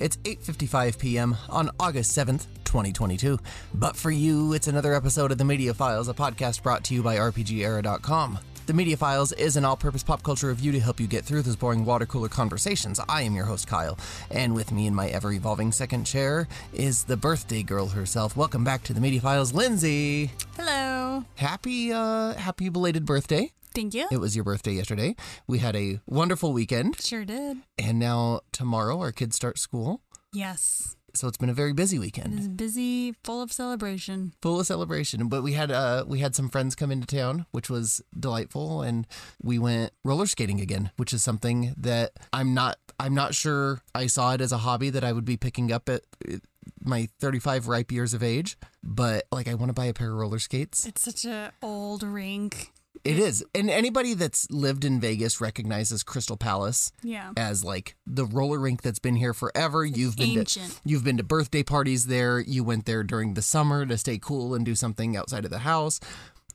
It's 8:55 p.m. on August 7th, 2022. But for you, it's another episode of The Media Files, a podcast brought to you by RPGera.com. The Media Files is an all purpose pop culture review to help you get through those boring water cooler conversations. I am your host, Kyle, and with me in my ever evolving second chair is the birthday girl herself. Welcome back to The Media Files, Lindsey. Hello. Happy, uh, happy belated birthday. Thank you. It was your birthday yesterday. We had a wonderful weekend, Sure did. and now tomorrow our kids start school. Yes. So it's been a very busy weekend. It is busy, full of celebration. full of celebration. But we had uh we had some friends come into town, which was delightful, and we went roller skating again, which is something that I'm not I'm not sure I saw it as a hobby that I would be picking up at uh, my 35 ripe years of age. But like I want to buy a pair of roller skates. It's such a old rink. It is, and anybody that's lived in Vegas recognizes Crystal Palace Yeah. as like the roller rink that's been here forever. You've been to you've been to birthday parties there. You went there during the summer to stay cool and do something outside of the house.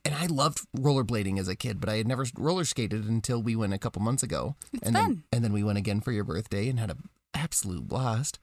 And I loved rollerblading as a kid, but I had never roller skated until we went a couple months ago. It's and then fun. and then we went again for your birthday and had an absolute blast.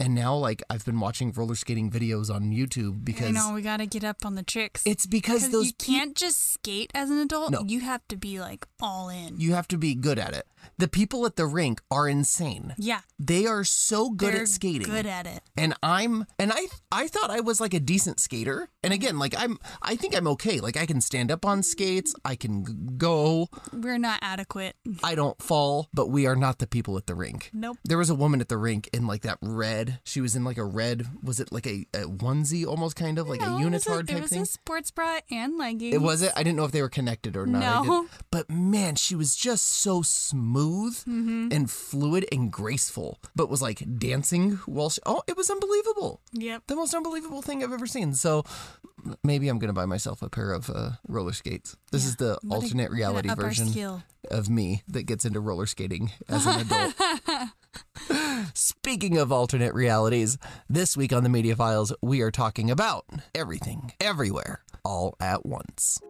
And now like I've been watching roller skating videos on YouTube because. I know we got to get up on the tricks. it's because those you can't just skate as an adult. No. You have to be like all in. you have to be good at it. The people at the rink are insane. yeah. They are so good they're at skating. Good at it. and I'm and I I thought I was like a decent skater. And again, like I'm I think I'm okay. Like I can stand up on skates, I can go, We're not adequate. I don't fall, but we are not the people at the rink. Nope. There was a woman at the rink in like that red. She was in like a red. Was it like a, a onesie, almost kind of like No, a it was unitard it type was thing? a sports bra and leggings. It was it. I didn't know if they were connected or not. No. But man, she was just so smooth Mm-hmm. and fluid and graceful. But was like dancing while she. Oh, it was unbelievable. Yep. The most unbelievable thing I've ever seen. So maybe I'm gonna buy myself a pair of uh, roller skates. This is the alternate gotta reality version of me that gets into roller skating as an adult. Speaking of alternate realities, this week on the Media Files, we are talking about everything, everywhere, all at once.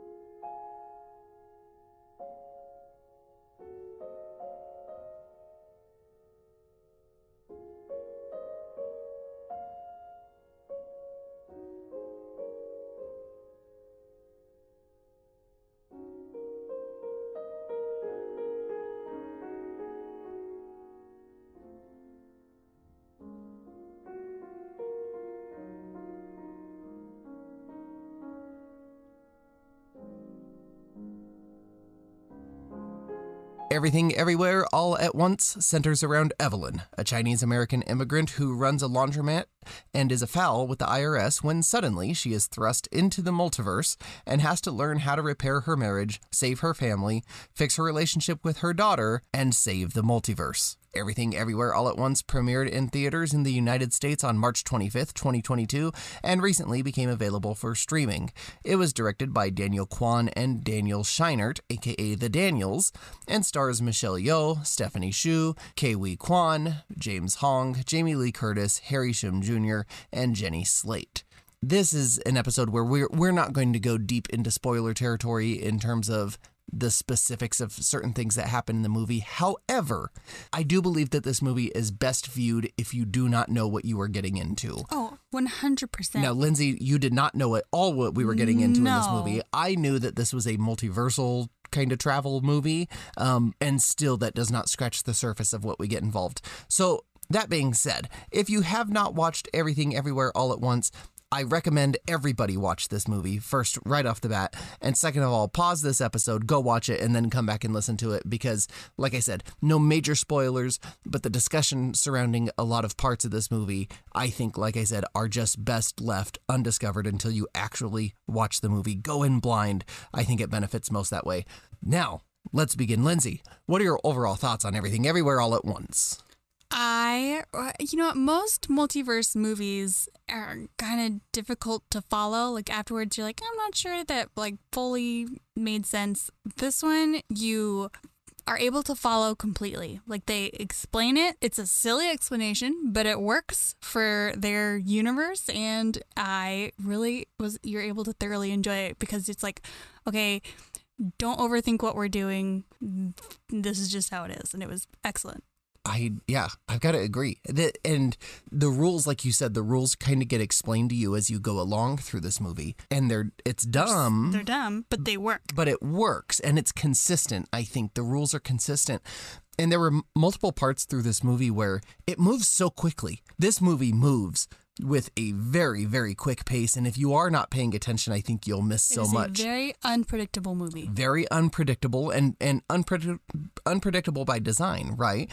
Everything Everywhere All at Once centers around Evelyn, a Chinese American immigrant who runs a laundromat and is afoul with the IRS when suddenly she is thrust into the multiverse and has to learn how to repair her marriage, save her family, fix her relationship with her daughter, and save the multiverse. Everything Everywhere All at Once premiered in theaters in the United States on March 25th, 2022, and recently became available for streaming. It was directed by Daniel Kwan and Daniel Scheinert, aka The Daniels, and stars Michelle Yeoh, Stephanie Hsu, Ke Quan, James Hong, Jamie Lee Curtis, Harry Shum Jr., and Jenny Slate. This is an episode where we're we're not going to go deep into spoiler territory in terms of the specifics of certain things that happen in the movie. However, I do believe that this movie is best viewed if you do not know what you are getting into. Oh, 100%. Now, Lindsey, you did not know at all what we were getting into in this movie. I knew that this was a multiversal kind of travel movie, um, and still that does not scratch the surface of what we get involved. So, that being said, if you have not watched Everything Everywhere All at Once, I recommend everybody watch this movie first, right off the bat. And second of all, pause this episode, go watch it, and then come back and listen to it because, like I said, no major spoilers, but the discussion surrounding a lot of parts of this movie, I think, like I said, are just best left undiscovered until you actually watch the movie. Go in blind. I think it benefits most that way. Now, let's begin. Lindsey, what are your overall thoughts on everything, everywhere, all at once? I, uh, you know, most multiverse movies are kind of difficult to follow. Like afterwards, you're like, I'm not sure that like fully made sense. This one, you are able to follow completely. Like they explain it. It's a silly explanation, but it works for their universe. And I really was, you're able to thoroughly enjoy it because it's like, okay, don't overthink what we're doing. This is just how it is. And it was excellent. I yeah, I've got to agree. The, and the rules, like you said, the rules kind of get explained to you as you go along through this movie, and they're it's dumb. They're dumb, but they work. But it works, and it's consistent. I think the rules are consistent. And there were m- multiple parts through this movie where it moves so quickly. This movie moves with a very, very quick pace. And if you are not paying attention, I think you'll miss so it is much. a very unpredictable movie. very unpredictable and and unpredict- unpredictable by design, right?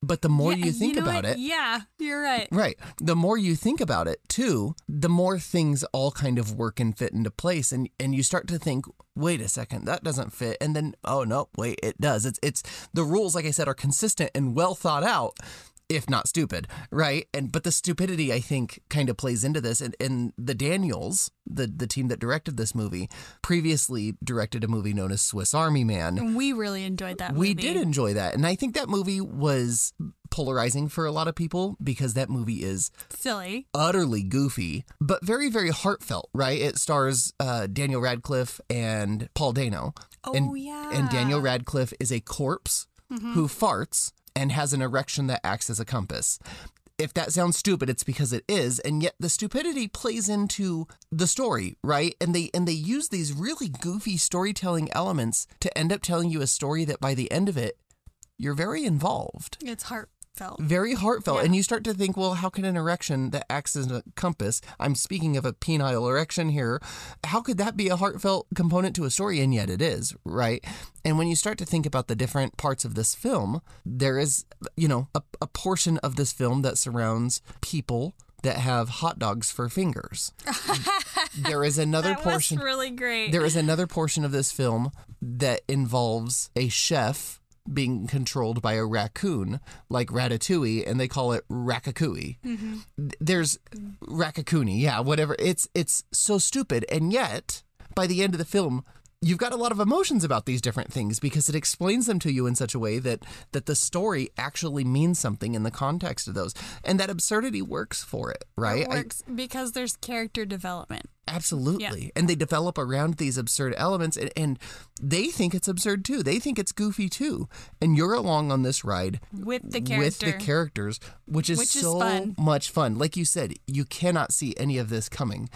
But the more Yeah, you think know about what? it, Yeah, you're right. Right. The more you think about it too, the more things all kind of work and fit into place and and you start to think, wait a second, that doesn't fit. And then oh no, wait, it does. It's it's the rules like I said are consistent and well thought out. If not stupid, right? And but the stupidity I think kind of plays into this. And, and the Daniels, the the team that directed this movie, previously directed a movie known as Swiss Army Man. And we really enjoyed that We movie. did enjoy that. And I think that movie was polarizing for a lot of people because that movie is Silly. utterly goofy, but very, very heartfelt, right? It stars uh, Daniel Radcliffe and Paul Dano. Oh, and, yeah. And Daniel Radcliffe is a corpse who farts and has an erection that acts as a compass. If that sounds stupid, it's because it is, and yet the stupidity plays into the story, right? And they and they use these really goofy storytelling elements to end up telling you a story that by the end of it, you're very involved It's heartfelt. very heartfelt Yeah. and you start to think well how can an erection that acts as a compass i'm speaking of a penile erection here how could that be a heartfelt component to a story and yet it is right and when you start to think about the different parts of this film there is you know a, a portion of this film that surrounds people that have hot dogs for fingers there is another That portion really great. there is another portion of this film that involves a chef being controlled by a raccoon, like Ratatouille, and they call it Raccacooey. Mm-hmm. Th- There's Raccacoonie, yeah, whatever. It's it's so stupid, and yet by the end of the film. You've got a lot of emotions about these different things because it explains them to you in such a way that that the story actually means something in the context of those, and that absurdity works for it, right? It I- works because there's character development. Absolutely. And they develop around these absurd elements and, and they think it's absurd too. They think it's goofy too. And you're along on this ride With the with the characters, which is Which is so fun. much fun. Like you said, you cannot see any of this coming.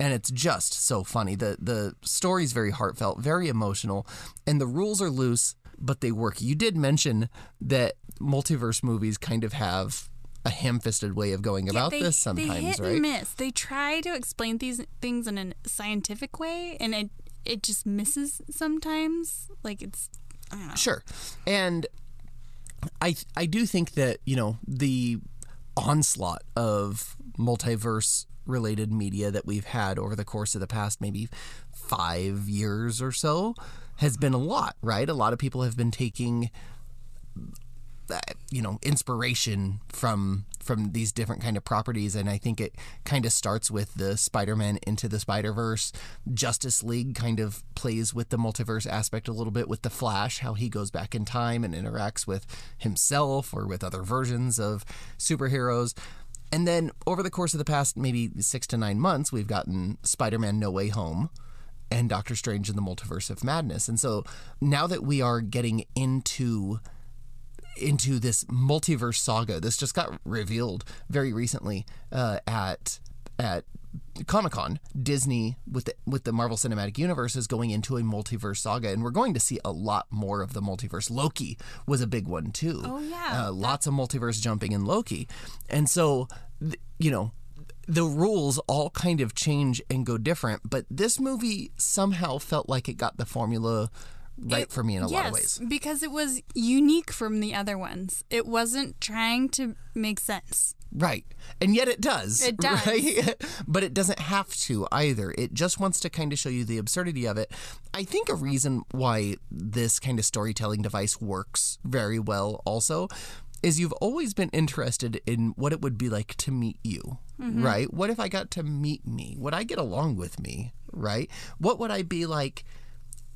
And it's just so funny. The the story's very heartfelt, very emotional, and the rules are loose, but they work. You did mention that multiverse movies kind of have a ham-fisted way of going about they, this sometimes, they hit right? and miss. They try to explain these things in a scientific way, and it it just misses sometimes. Like it's I don't know. Sure. And I I do think that, you know, the onslaught of multiverse related media that we've had over the course of the past maybe 5 years or so has been a lot, right? A lot of people have been taking uh, you know inspiration from from these different kind of properties. And i think it kind of starts with the spider-man into the spider-verse. Justice league kind of plays with the multiverse aspect a little bit with the flash how he goes back in time and interacts with himself or with other versions of superheroes and then over the course of the past maybe six to nine months we've gotten spider-man no way home and Doctor Strange in the Multiverse of Madness. And so now that we are getting into into this multiverse saga. This just got revealed very recently uh, at at Comic Con. Disney with the with the Marvel Cinematic Universe is going into a multiverse saga, and we're going to see a lot more of the multiverse. Loki was a big one too. Oh, yeah. uh, lots of multiverse jumping in Loki, and so th- you know. The rules all kind of change and go different, but this movie somehow felt like it got the formula right It- for me in a yes, lot of ways. because it was unique from the other ones. It wasn't trying to make sense. Right. And yet it does. It does. Right? but it doesn't have to either. It just wants to kind of show you the absurdity of it. I think a reason why this kind of storytelling device works very well also is you've always been interested in what it would be like to meet you, mm-hmm. right? What if I got to meet me? Would I get along with me, right? What would I be like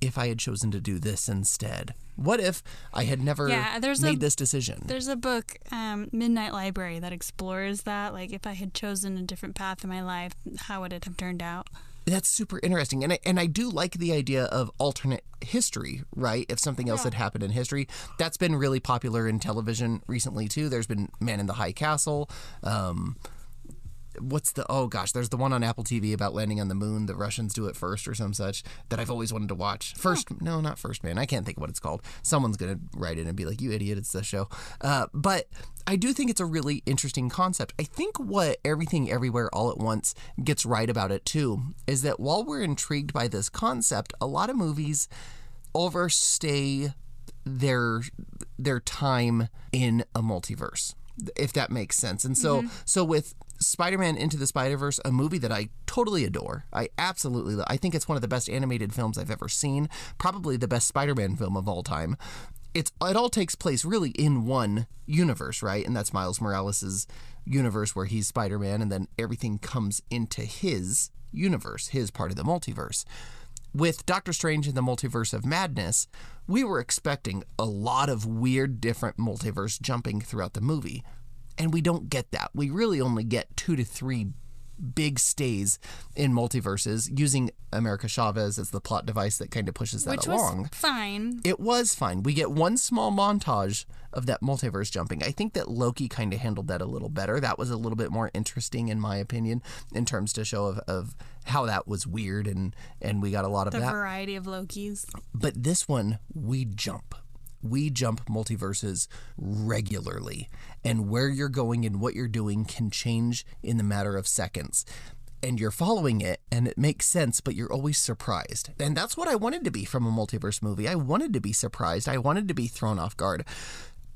if I had chosen to do this instead? What if I had never Yeah, there's made a- this decision? There's a book, um, Midnight Library, that explores that. Like, if I had chosen a different path in my life, how would it have turned out? That's super interesting, and I, and I do like the idea of alternate history, right? If something else had happened in history, that's been really popular in television recently too. There's been Man in the High Castle. Um, what's the oh gosh there's the one on apple tv about landing on the moon the russians do it first or some such that i've always wanted to watch. First no not first man. I can't think of what it's called. Someone's gonna write in and be like you idiot it's the show. Uh, but i do think it's a really interesting concept. I think what everything everywhere all at once gets right about it too is that while we're intrigued by this concept a lot of movies overstay their their time in a multiverse if that makes sense. And so so with spider-man into the spider-verse a movie that i totally adore. I absolutely lo- i think it's one of the best animated films i've ever seen. Probably the best spider-man film of all time. It's it all takes place really in one universe right? And that's miles morales's universe where he's spider-man and then everything comes into his universe his part of the multiverse. With Doctor Strange in the Multiverse of Madness, we were expecting a lot of weird, different multiverse jumping throughout the movie. And we don't get that. We really only get two to three big stays in multiverses using America Chavez as the plot device that kind of pushes that Which along. was fine. It was fine. We get one small montage of that multiverse jumping. I think that Loki kind of handled that a little better. That was a little bit more interesting, in my opinion, in terms to show of, of how that was weird, and and we got a lot of The that. variety of Lokis. But this one, we jump. We jump multiverses regularly, and where you're going and what you're doing can change in the matter of seconds. And you're following it, and it makes sense, but you're always surprised. And that's what I wanted to be from a multiverse movie. I wanted to be surprised, I wanted to be thrown off guard.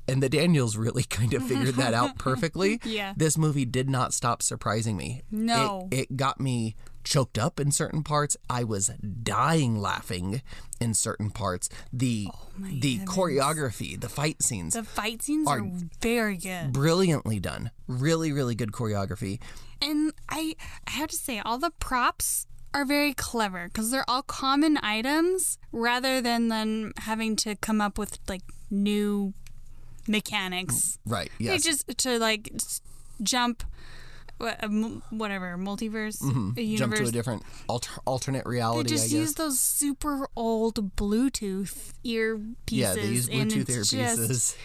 And the Daniels really kind of figured that out perfectly. Yeah. This movie did not stop surprising me. No. It, it got me choked up in certain parts. I was dying laughing in certain parts. The oh the choreography, the fight scenes, The fight scenes are, very good. brilliantly done. Really, really good choreography. And I, I have to say, all the props are very clever because they're all common items rather than then having to come up with like new mechanics. Right. Yes. just to like jump, wha- a m- whatever multiverse, Mm-hmm. Jump universe. to a different alter, alternate they reality. I just use those super old Bluetooth earpieces. yeah, they use Bluetooth earpieces.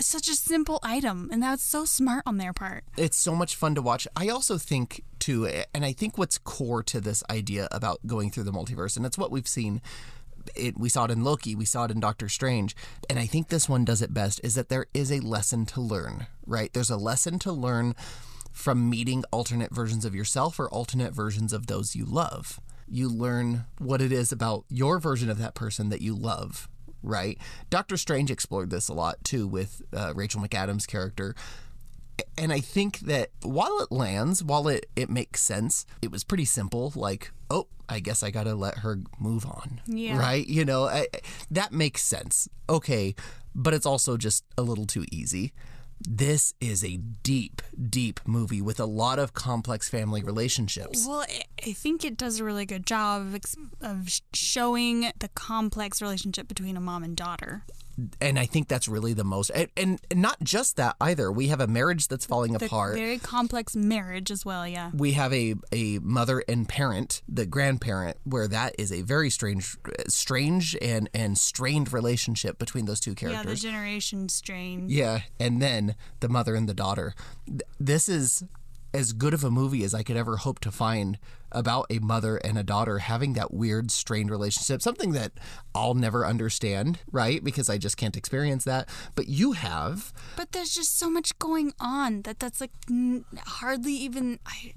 Such a simple item, and that's so smart on their part. it's so much fun to watch. I also think too, and I think what's core to this idea about going through the multiverse, and it's what we've seen. It, we saw it in Loki, we saw it in Doctor Strange, and I think this one does it best. Is that there is a lesson to learn, right? There's a lesson to learn from meeting alternate versions of yourself or alternate versions of those you love. You learn what it is about your version of that person that you love, right? Doctor Strange explored this a lot too with uh, Rachel McAdams' character and I think that while it lands, while it, it makes sense, it was pretty simple. Like, oh, I guess I got to let her move on. Yeah. Right? You know, I, that makes sense. Okay. But it's also just a little too easy. This is a deep, deep movie with a lot of complex family relationships. Well, I- think it does a really good job of, of showing the complex relationship between a mom and daughter. And I think that's really the most, and, and not just that either. We have a marriage that's falling The apart. very complex marriage as well, yeah. we have a, a mother and parent, the grandparent, where that is a very strange, strange and and strained relationship between those two characters. Yeah, the generation strain. Yeah, and then the mother and the daughter. This is as good of a movie as I could ever hope to find about a mother and a daughter having that weird, strained relationship. Something that I'll never understand, right? Because I just can't experience that. But you have. But there's just so much going on that that's like n- hardly even. I,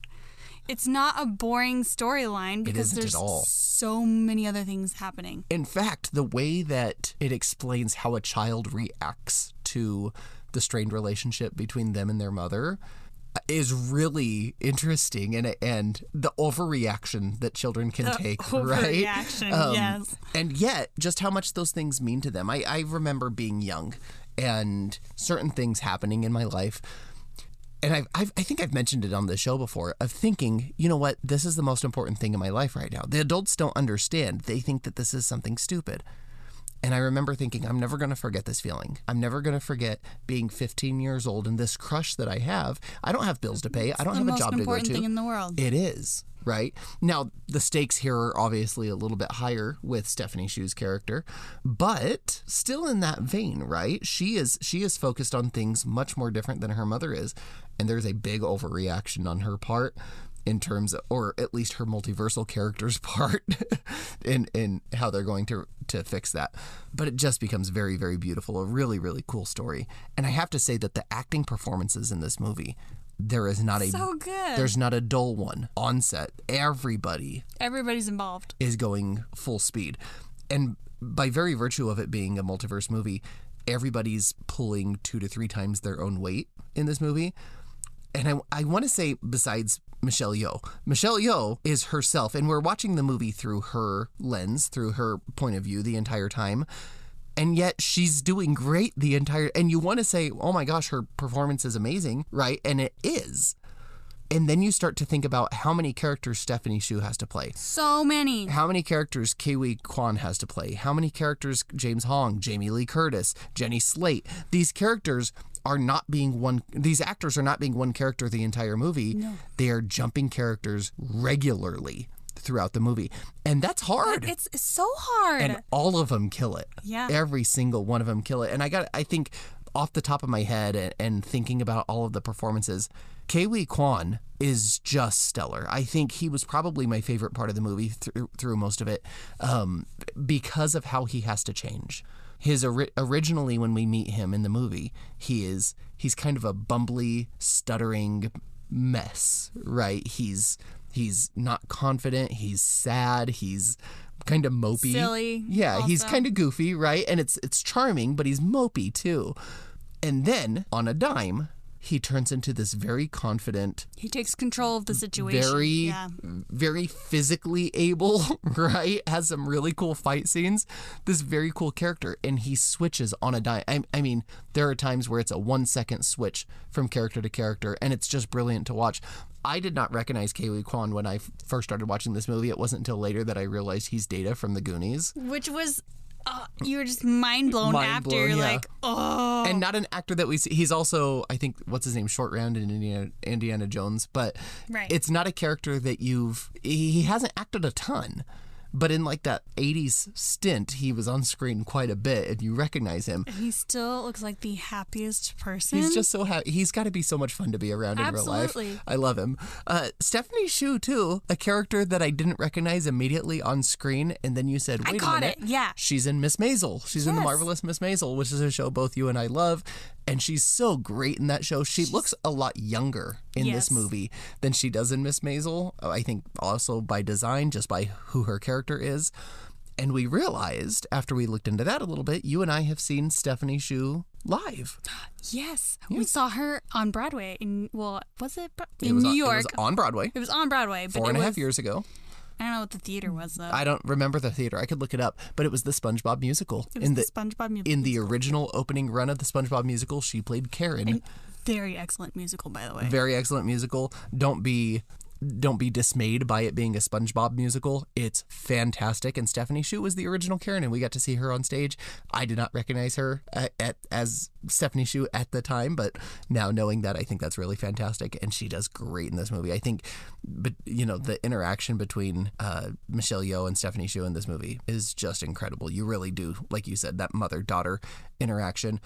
it's not a boring storyline because there's all. so many other things happening. In fact, the way that it explains how a child reacts to the strained relationship between them and their mother is really interesting and and the overreaction that children can take right Um, yes. and yet just how much those things mean to them I, I remember being young and certain things happening in my life and I've, I've, I think I've mentioned it on the show before of thinking, you know what, this is the most important thing in my life right now. The adults don't understand. They think that this is something stupid. And I remember thinking, I'm never going to forget this feeling. I'm never going to forget being 15 years old and this crush that I have. I don't have bills to pay. I don't have a job to go important to. thing in the world. It is, right? Now, the stakes here are obviously a little bit higher with Stephanie Hsu's character, but still in that vein, right? She is she is focused on things much more different than her mother is, and there's a big overreaction on her part in terms of, or at least her multiversal character's part in in how they're going to to fix that. But it just becomes very very beautiful, a really really cool story. And I have to say that the acting performances in this movie there is not a So good. there's not a dull one on set. Everybody Everybody's involved. is going full speed. And by very virtue of it being a multiverse movie, everybody's pulling two to three times their own weight in this movie. And I, I want to say, besides Michelle Yeoh, Michelle Yeoh is herself, and we're watching the movie through her lens, through her point of view the entire time. And yet she's doing great the entire and you want to say, "Oh my gosh, her performance is amazing," right? And it is. And then you start to think about how many characters Stephanie Hsu has to play So many. how many characters Ke Huy Quan has to play, how many characters James Hong, Jamie Lee Curtis, Jenny Slate. These characters are not being one these actors are not being one character the entire movie. They are jumping characters regularly throughout the movie. And that's hard. It's, so hard. and all of them kill it. Yeah. Every single one of them kill it. And I got I think off the top of my head and, and thinking about all of the performances, Ke Quan is just stellar. I think he was probably my favorite part of the movie through, through most of it um, because of how he has to change. His ori- originally when we meet him in the movie, he is he's kind of a bumbly, stuttering mess, right? He's he's not confident, he's sad, he's kind of mopey. Silly, Yeah, he's kind of goofy, right? And it's it's charming, but he's mopey too. And then on a dime, he turns into this very confident, he takes control of the situation. very yeah. very physically able, right? Has some really cool fight scenes. This very cool character, and he switches on a dime. I, I mean, there are times where it's a one second switch from character to character, and it's just brilliant to watch. I did not recognize Ke Huy Quan when I first started watching this movie. It wasn't until later that I realized he's Data from the Goonies. Which was, uh, you were just mind blown Mind after. blown, You're yeah. like, oh. And oh. not an actor that we see. He's also, I think, what's his name, Short Round in Indiana, Indiana Jones. But Right. it's not a character that you've. He hasn't acted a ton, but in like that '80s stint, he was on screen quite a bit, and you recognize him. he still looks like the happiest person. He's just so happy. He's got to be so much fun to be around in real Absolutely. life. I love him. Uh, Stephanie Hsu too, a character that I didn't recognize immediately on screen, and then you said, "Wait a caught minute, it, yeah. she's in Miss Maisel. She's in the marvelous Miss Maisel, which is a show both you and I love." And she's so great in that show. She looks a lot younger in Yes. this movie than she does in Miss Maisel. I think also by design, just by who her character is. And we realized after we looked into that a little bit, you and I have seen Stephanie Hsu live. yes. We saw her on Broadway in, well, was it in It was New on, York? It was on Broadway It was on Broadway, but four and a was, half years ago. I don't know what the theater was though. I don't remember the theater. I could look it up, but it was the SpongeBob musical. it was in the, the, SpongeBob musical. in the original opening run of the SpongeBob musical, she played Karen. very excellent musical, by the way. Very excellent musical. Don't be don't be dismayed by it being a SpongeBob musical. It's fantastic. And Stephanie Hsu was the original Karen, and we got to see her on stage. I did not recognize her at, at, as Stephanie Hsu at the time, but now knowing that, I think that's really fantastic. And she does great in this movie. I think, but you know, the interaction between uh, Michelle Yeoh and Stephanie Hsu in this movie is just incredible. You really do, like you said, that mother daughter interaction.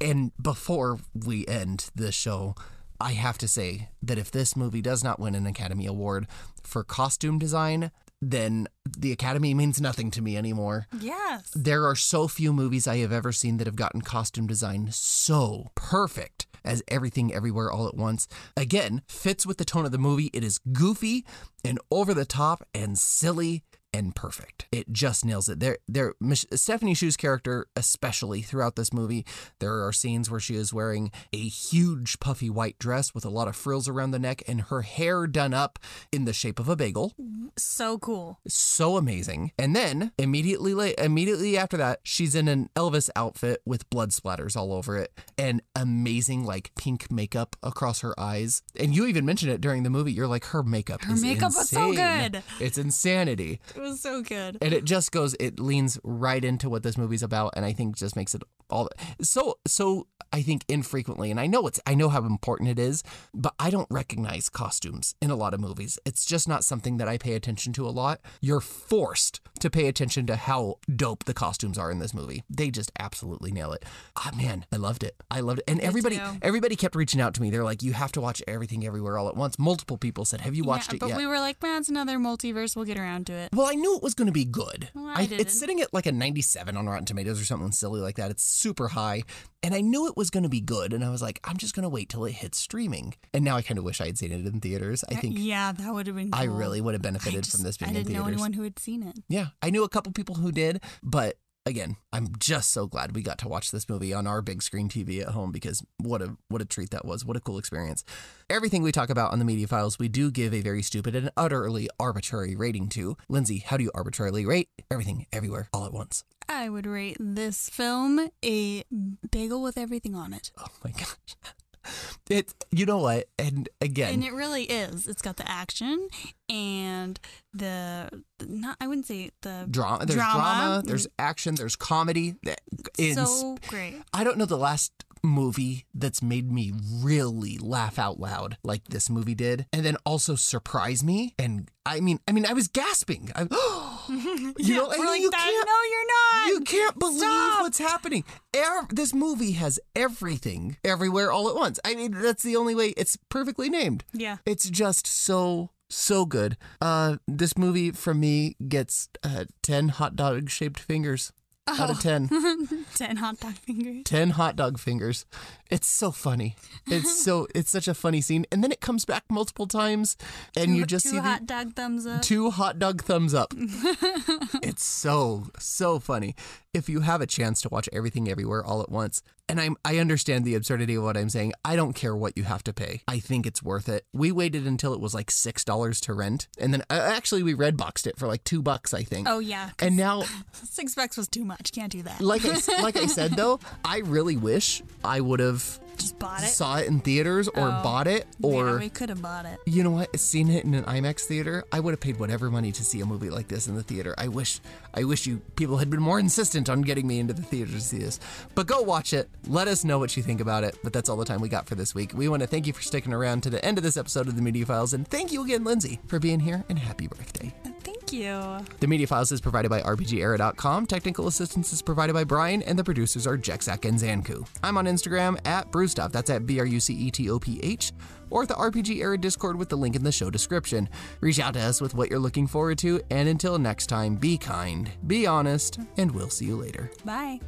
And before we end the show, I have to say that if this movie does not win an Academy Award for costume design, then the Academy means nothing to me anymore. yes. There are so few movies I have ever seen that have gotten costume design so perfect as Everything Everywhere All at Once. Again, fits with the tone of the movie. It is goofy and over the top and silly and perfect. It just nails it. There, there. Stephanie Hsu's character, especially throughout this movie, there are scenes where she is wearing a huge puffy white dress with a lot of frills around the neck and her hair done up in the shape of a bagel So cool. so amazing. And then immediately immediately after that, she's in an Elvis outfit with blood splatters all over it and amazing like pink makeup across her eyes. And you even mentioned it during the movie. You're like, her makeup Her makeup was so good. It's insanity. Was so good. and it just goes it leans right into what this movie's about and i think just makes it all so so i think infrequently and i know it's i know how important it is but i don't recognize costumes in a lot of movies it's just not something that i pay attention to a lot you're forced to pay attention to how dope the costumes are in this movie they just absolutely nail it ah man i loved it i loved it and everybody too. everybody kept reaching out to me they're like you have to watch everything everywhere all at once multiple people said have you watched yeah, it but yet we were like, man, it's another multiverse. We'll get around to it. well, I knew it was going to be good. Well, I didn't. it's sitting at like a 97 on Rotten Tomatoes or something silly like that. It's super high. And I knew it was going to be good. And I was like, I'm just going to wait till it hits streaming. And now I kind of wish I had seen it in theaters. I think yeah, that would have been. I really would have benefited just- from this being in theaters. I didn't know anyone who had seen it. Yeah, I knew a couple people who did, but again, I'm just so glad we got to watch this movie on our big screen TV at home because what a what a treat that was. What a cool experience. Everything we talk about on the media files, we do give a very stupid and utterly arbitrary rating to. Lindsey, how do you arbitrarily rate everything everywhere all at once? I would rate this film a bagel with everything on it. Oh my gosh. It you know what? And again, And it really is. It's got the action and the not I wouldn't say the drama there's drama. drama, there's action, there's comedy. In so great. I don't know the last movie that's made me really laugh out loud like this movie did and then also surprise me and I mean I mean I was gasping. I, you know, I mean, like you can't No, you're not. you can't believe Stop. what's happening. This movie has everything everywhere all at once. I mean, that's the only way it's perfectly named. yeah. It's just so so good. Uh, this movie from me gets uh, ten hot dog shaped fingers out Oh. of ten. Ten hot dog fingers. 10 hot dog fingers. It's so funny. It's so it's such a funny scene and then it comes back multiple times and you just see the hot dog thumbs up. two hot dog thumbs up. it's so so funny. If you have a chance to watch everything everywhere all at once, and I'm I understand the absurdity of what I'm saying. I don't care what you have to pay. I think it's worth it. We waited until it was like six dollars to rent, and then uh, actually we red boxed it for like two bucks, I think. Oh yeah, And now six bucks was too much. Can't do that. like I like I said though, I really wish I would have Just bought it. saw it in theaters or Oh. bought it yeah, or we could have bought it. you know what seen it in an IMAX theater. I would have paid whatever money to see a movie like this in the theater. I wish I wish you people had been more insistent on getting me into the theater to see this. But go watch it. Let us know what you think about it. But that's all the time we got for this week. We want to thank you for sticking around to the end of this episode of the Media Files and thank you again Lindsey for being here and happy birthday. Thank you. The Media Files is provided by RPGera.com. Technical assistance is provided by Brian, and the producers are Jexak and Xancu. I'm on Instagram at Brucetoph. That's at B R U C E T O P H. Or at the RPG Era Discord with the link in the show description. Reach out to us with what you're looking forward to, and until next time, be kind, be honest, and we'll see you later. Bye.